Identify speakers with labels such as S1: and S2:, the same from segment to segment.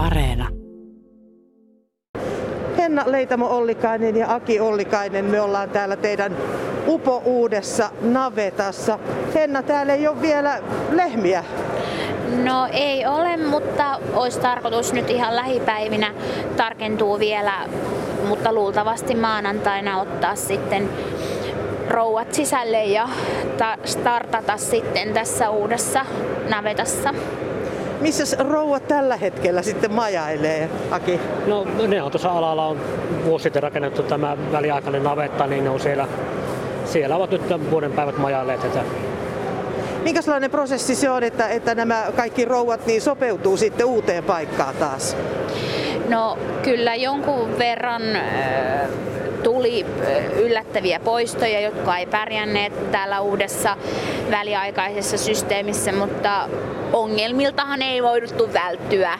S1: Areena.
S2: Henna Leitamo Ollikainen ja Aki Ollikainen, me ollaan täällä teidän upo uudessa navetassa. Henna, täällä ei ole vielä lehmiä.
S3: No ei ole, mutta olisi tarkoitus nyt ihan lähipäivinä tarkentuu vielä, mutta luultavasti maanantaina ottaa sitten rouvat sisälle ja startata sitten tässä uudessa navetassa.
S2: Missä rouva tällä hetkellä sitten majailee, Aki?
S4: No ne on tuossa alalla on vuosi sitten rakennettu tämä väliaikainen navetta, niin ne on siellä, siellä ovat nyt vuoden päivät majailleet. Että
S2: Minkälainen prosessi se on, että, että nämä kaikki rouvat niin sopeutuu sitten uuteen paikkaan taas?
S3: No kyllä jonkun verran tuli yllättäviä poistoja, jotka ei pärjänneet täällä uudessa väliaikaisessa systeemissä, mutta ongelmiltahan ei voiduttu välttyä.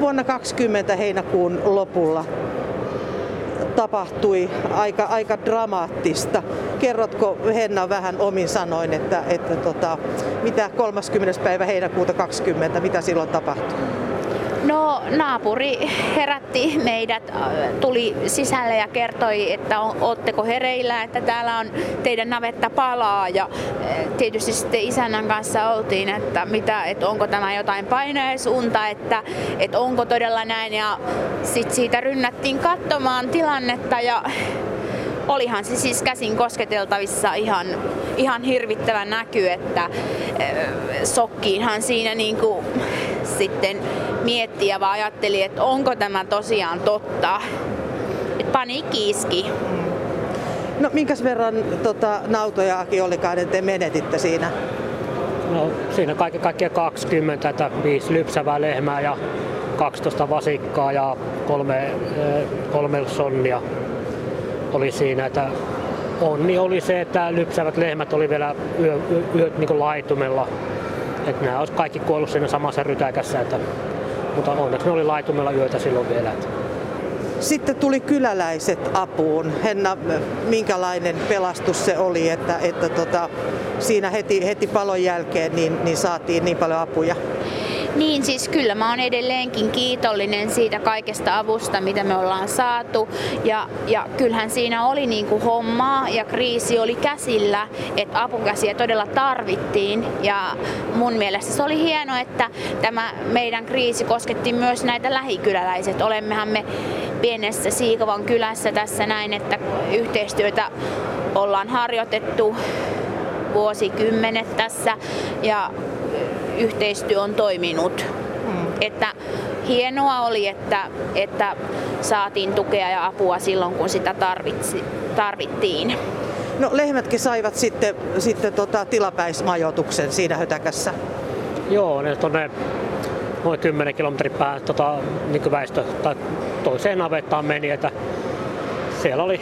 S2: Vuonna 20 heinäkuun lopulla tapahtui aika, aika dramaattista. Kerrotko Henna vähän omin sanoin, että, että tota, mitä 30. päivä heinäkuuta 20, mitä silloin tapahtui?
S3: No naapuri herätti meidät, tuli sisälle ja kertoi, että ootteko hereillä, että täällä on teidän navetta palaa. Ja tietysti sitten isännän kanssa oltiin, että, mitä, että onko tämä jotain paineisuunta, että, että onko todella näin. Ja sitten siitä rynnättiin katsomaan tilannetta ja olihan se siis käsin kosketeltavissa ihan, ihan hirvittävä näky, että sokkiinhan siinä niin kuin sitten mietti ja vaan ajatteli, että onko tämä tosiaan totta. Et paniikki iski.
S2: No minkäs verran tota, nautoja Aki Ollikainen te menetitte siinä?
S4: No siinä kaiken kaikkiaan 20, että viisi lypsävää lehmää ja 12 vasikkaa ja kolme, eh, kolme sonnia oli siinä. Että onni oli se, että lypsävät lehmät oli vielä yö, yö, yö niin laitumella. Että nämä olisi kaikki kuollut siinä samassa rytäkässä. Että, mutta onneksi ne oli laitumella yötä silloin vielä. Että.
S2: Sitten tuli kyläläiset apuun. Henna, minkälainen pelastus se oli, että, että tota, siinä heti, heti palon jälkeen niin, niin saatiin niin paljon apuja?
S3: Niin siis kyllä mä oon edelleenkin kiitollinen siitä kaikesta avusta, mitä me ollaan saatu. Ja, ja kyllähän siinä oli niin kuin hommaa ja kriisi oli käsillä, että apukäsiä todella tarvittiin. Ja mun mielestä se oli hienoa, että tämä meidän kriisi kosketti myös näitä lähikyläläiset. Olemmehan me pienessä Siikovan kylässä tässä näin, että yhteistyötä ollaan harjoitettu vuosikymmenet tässä ja yhteistyö on toiminut. Mm. Että hienoa oli, että, että saatiin tukea ja apua silloin, kun sitä tarvitsi, tarvittiin.
S2: No lehmätkin saivat sitten, sitten tota, tilapäismajoituksen siinä hötäkässä.
S4: Joo, ne tuonne noin 10 kilometrin päähän tota, niin väestö tai toiseen navettaan meni, että siellä oli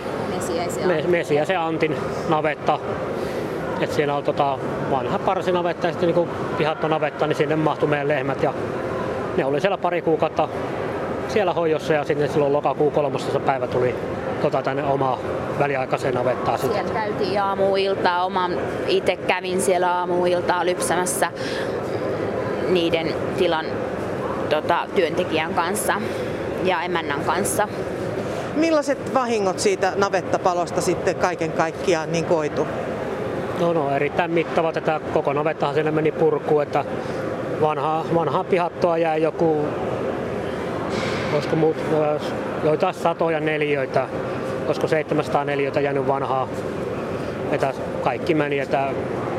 S4: Mesiäisen ja Antin navetta et siellä on tota vanha parsinavetta ja sitten niin pihattonavetta, niin sinne mahtui meidän lehmät ja ne oli siellä pari kuukautta siellä hoidossa ja sitten silloin lokakuun 13. päivä tuli tota, tänne oma väliaikaiseen navettaan.
S3: Siellä sitten. käytiin aamuiltaa, oma itse kävin siellä aamuiltaa lypsämässä niiden tilan tota, työntekijän kanssa ja emännän kanssa.
S2: Millaiset vahingot siitä navettapalosta sitten kaiken kaikkiaan niin koitu?
S4: No, no erittäin mittava. Tätä koko navettahan sinne meni purkuun, että vanha, vanhaa pihattoa jäi joku, olisiko muut, joitain satoja neliöitä, olisiko 700 neliöitä jäänyt vanhaa. Että kaikki meni, että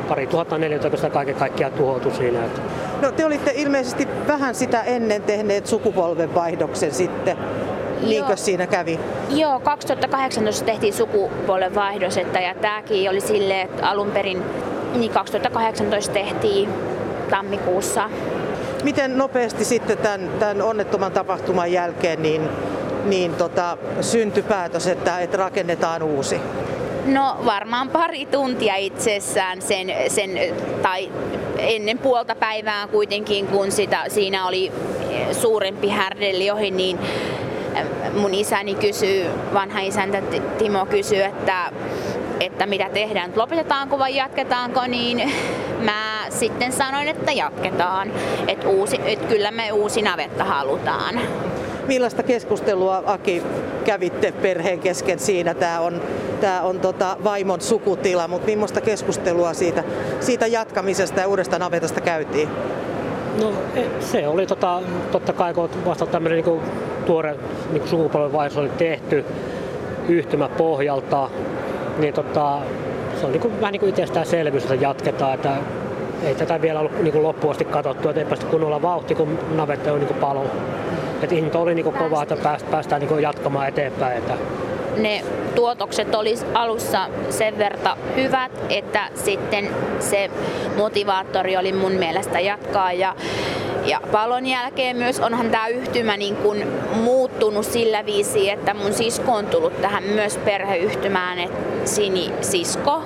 S4: pari tuhatta neliöitä, sitä kaiken kaikkiaan tuhoutui siinä. Että.
S2: No te olitte ilmeisesti vähän sitä ennen tehneet sukupolvenvaihdoksen sitten. Niinkö siinä kävi?
S3: Joo, 2018 tehtiin sukupolvenvaihdos, että, ja tämäkin oli silleen, että alun perin niin 2018 tehtiin tammikuussa.
S2: Miten nopeasti sitten tämän, tämän onnettoman tapahtuman jälkeen niin, niin tota, syntyi päätös, että, että rakennetaan uusi?
S3: No varmaan pari tuntia itsessään sen, sen tai ennen puolta päivää kuitenkin, kun sitä, siinä oli suurempi härdelli ohi, niin mun isäni kysyy, vanha isäntä Timo kysyy, että, että mitä tehdään, lopetetaanko vai jatketaanko, niin mä sitten sanoin, että jatketaan. Että uusi, et kyllä me uusi navetta halutaan.
S2: Millaista keskustelua Aki kävitte perheen kesken siinä? Tämä on, tää on tota vaimon sukutila, mutta millaista keskustelua siitä, siitä jatkamisesta ja uudesta navetasta käytiin?
S4: No e, se oli tota, totta kai, kun vasta tämmöinen niin tuore niin sukupolvenvaihdos oli tehty yhtymäpohjalta, niin tota, se on niin kuin, vähän niin kuin itsestäänselvyys, että jatketaan. Että ei tätä vielä ollut niin kuin loppuun asti katsottu, että ei päästä kunnolla vauhti, kun navetta on niin palon. Että into oli niin kuin kova, että päästään niin jatkamaan eteenpäin. Että
S3: ne tuotokset oli alussa sen verta hyvät, että sitten se motivaattori oli mun mielestä jatkaa ja ja palon jälkeen myös onhan tämä yhtymä niin kuin muuttunut sillä viisi, että mun sisko on tullut tähän myös perheyhtymään, että Sini sisko,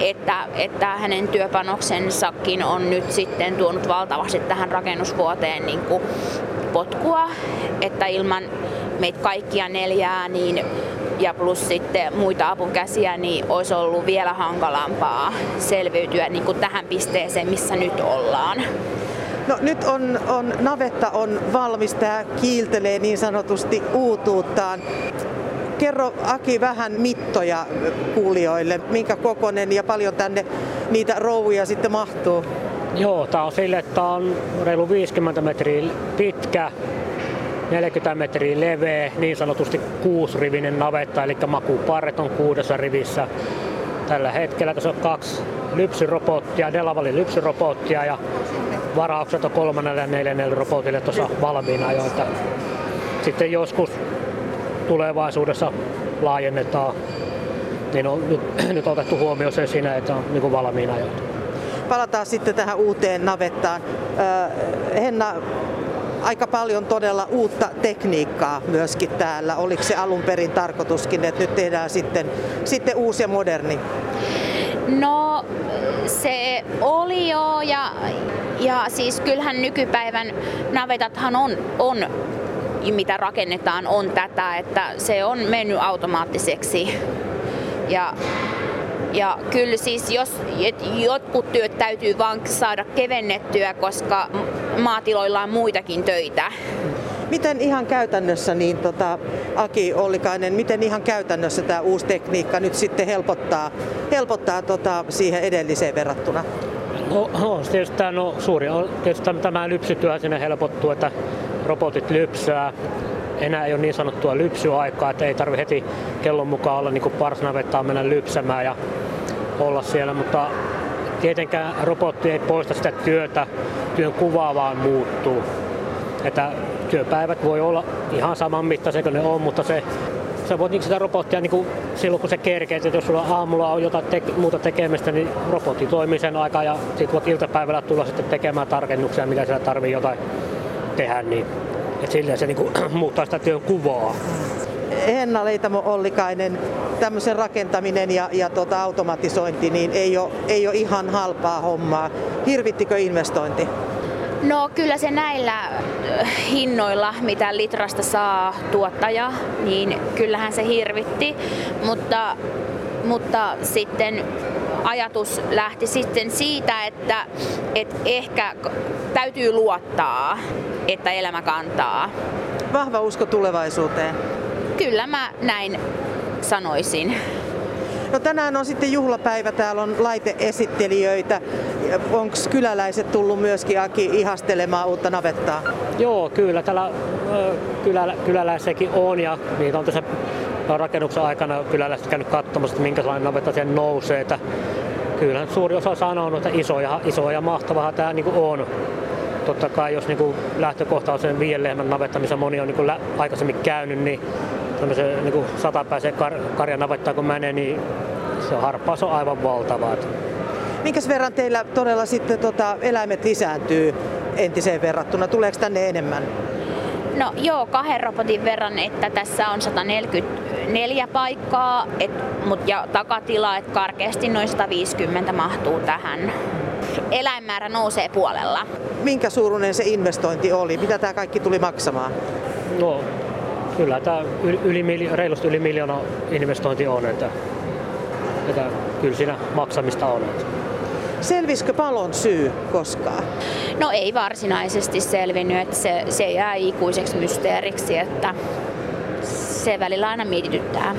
S3: että, että hänen työpanoksensakin on nyt sitten tuonut valtavasti tähän rakennusvuoteen niin kuin potkua, että ilman meitä kaikkia neljää niin ja plus sitten muita apukäsiä, niin olisi ollut vielä hankalampaa selviytyä niin kuin tähän pisteeseen, missä nyt ollaan.
S2: No nyt on, on, navetta on valmis, tämä kiiltelee niin sanotusti uutuuttaan. Kerro Aki vähän mittoja kuulijoille, minkä kokonen ja paljon tänne niitä rouvuja sitten mahtuu?
S4: Joo, tämä on sille, että tämä on reilu 50 metriä pitkä, 40 metriä leveä, niin sanotusti kuusrivinen navetta, eli makuparret on kuudessa rivissä. Tällä hetkellä tässä on kaksi lypsyrobottia, Delavalin lypsyrobottia ja varaukset on kolmannelle ja neljännelle robotille tuossa valmiina jo. Että sitten joskus tulevaisuudessa laajennetaan, niin on nyt, nyt otettu huomioon se siinä, että on niin valmiina jo.
S2: Palataan sitten tähän uuteen navettaan. Henna, aika paljon todella uutta tekniikkaa myöskin täällä. Oliko se alun perin tarkoituskin, että nyt tehdään sitten, sitten uusi ja moderni?
S3: No se oli jo ja, ja siis kyllähän nykypäivän navetathan on, on mitä rakennetaan on tätä, että se on mennyt automaattiseksi. Ja, ja kyllä siis jos jotkut työt täytyy vaan saada kevennettyä, koska maatiloilla on muitakin töitä.
S2: Miten ihan käytännössä, niin tota, Aki Ollikainen, miten ihan käytännössä tämä uusi tekniikka nyt sitten helpottaa, helpottaa tota, siihen edelliseen verrattuna?
S4: No, no tietysti tämä no, suuri on tietysti tämä lypsytyö sinne helpottuu, että robotit lypsää. Enää ei ole niin sanottua lypsyaikaa, että ei tarvitse heti kellon mukaan olla niin parsnavettaa mennä lypsämään ja olla siellä, mutta tietenkään robotti ei poista sitä työtä, työn kuva vaan muuttuu. Että työpäivät voi olla ihan saman mittaisia kuin ne on, mutta se, sä voit niin sitä robottia niin kuin silloin kun se kerkee, että jos sulla aamulla on jotain te- muuta tekemistä, niin robotti toimii sen aikaa ja sitten voit iltapäivällä tulla sitten tekemään tarkennuksia, mitä siellä tarvii jotain tehdä, niin että silleen se kuin, muuttaa sitä työn kuvaa.
S2: Henna Leitamo Ollikainen, tämmöisen rakentaminen ja, ja tota automatisointi niin ei ole, ei ole ihan halpaa hommaa. Hirvittikö investointi?
S3: No kyllä se näillä äh, hinnoilla, mitä litrasta saa tuottaja, niin kyllähän se hirvitti, mutta, mutta sitten ajatus lähti sitten siitä, että, että ehkä täytyy luottaa, että elämä kantaa.
S2: Vahva usko tulevaisuuteen.
S3: Kyllä mä näin sanoisin.
S2: No tänään on sitten juhlapäivä, täällä on laiteesittelijöitä. Onko kyläläiset tullut myöskin Aki ihastelemaan uutta navettaa?
S4: Joo, kyllä. Täällä kylä, kyläläisiäkin on ja niitä on tässä rakennuksen aikana kyläläiset käynyt katsomassa, että minkälainen navetta siihen nousee. Että kyllähän suuri osa sanoo, että iso ja, iso ja mahtavaa tämä niin on. Totta kai jos niin lähtökohta on sen viiden lehmän navetta, missä moni on niin aikaisemmin käynyt, niin tämmöisen niin satapäiseen kar, karjan navettaan kun menee, niin se harppaus on aivan valtava.
S2: Minkäs verran teillä todella sitten tota, eläimet lisääntyy entiseen verrattuna? Tuleeko tänne enemmän?
S3: No joo, kahden robotin verran, että tässä on 144 paikkaa et, mut, ja takatila, että karkeasti noin 150 mahtuu tähän. Eläinmäärä nousee puolella.
S2: Minkä suuruinen se investointi oli? Mitä tämä kaikki tuli maksamaan?
S4: No kyllä tämä yli, reilusti yli miljoona investointi on, että, että kyllä siinä maksamista on.
S2: Selvisikö palon syy koskaan?
S3: No ei varsinaisesti selvinnyt, että se, se jää ikuiseksi mysteeriksi, että se välillä aina mietityttää.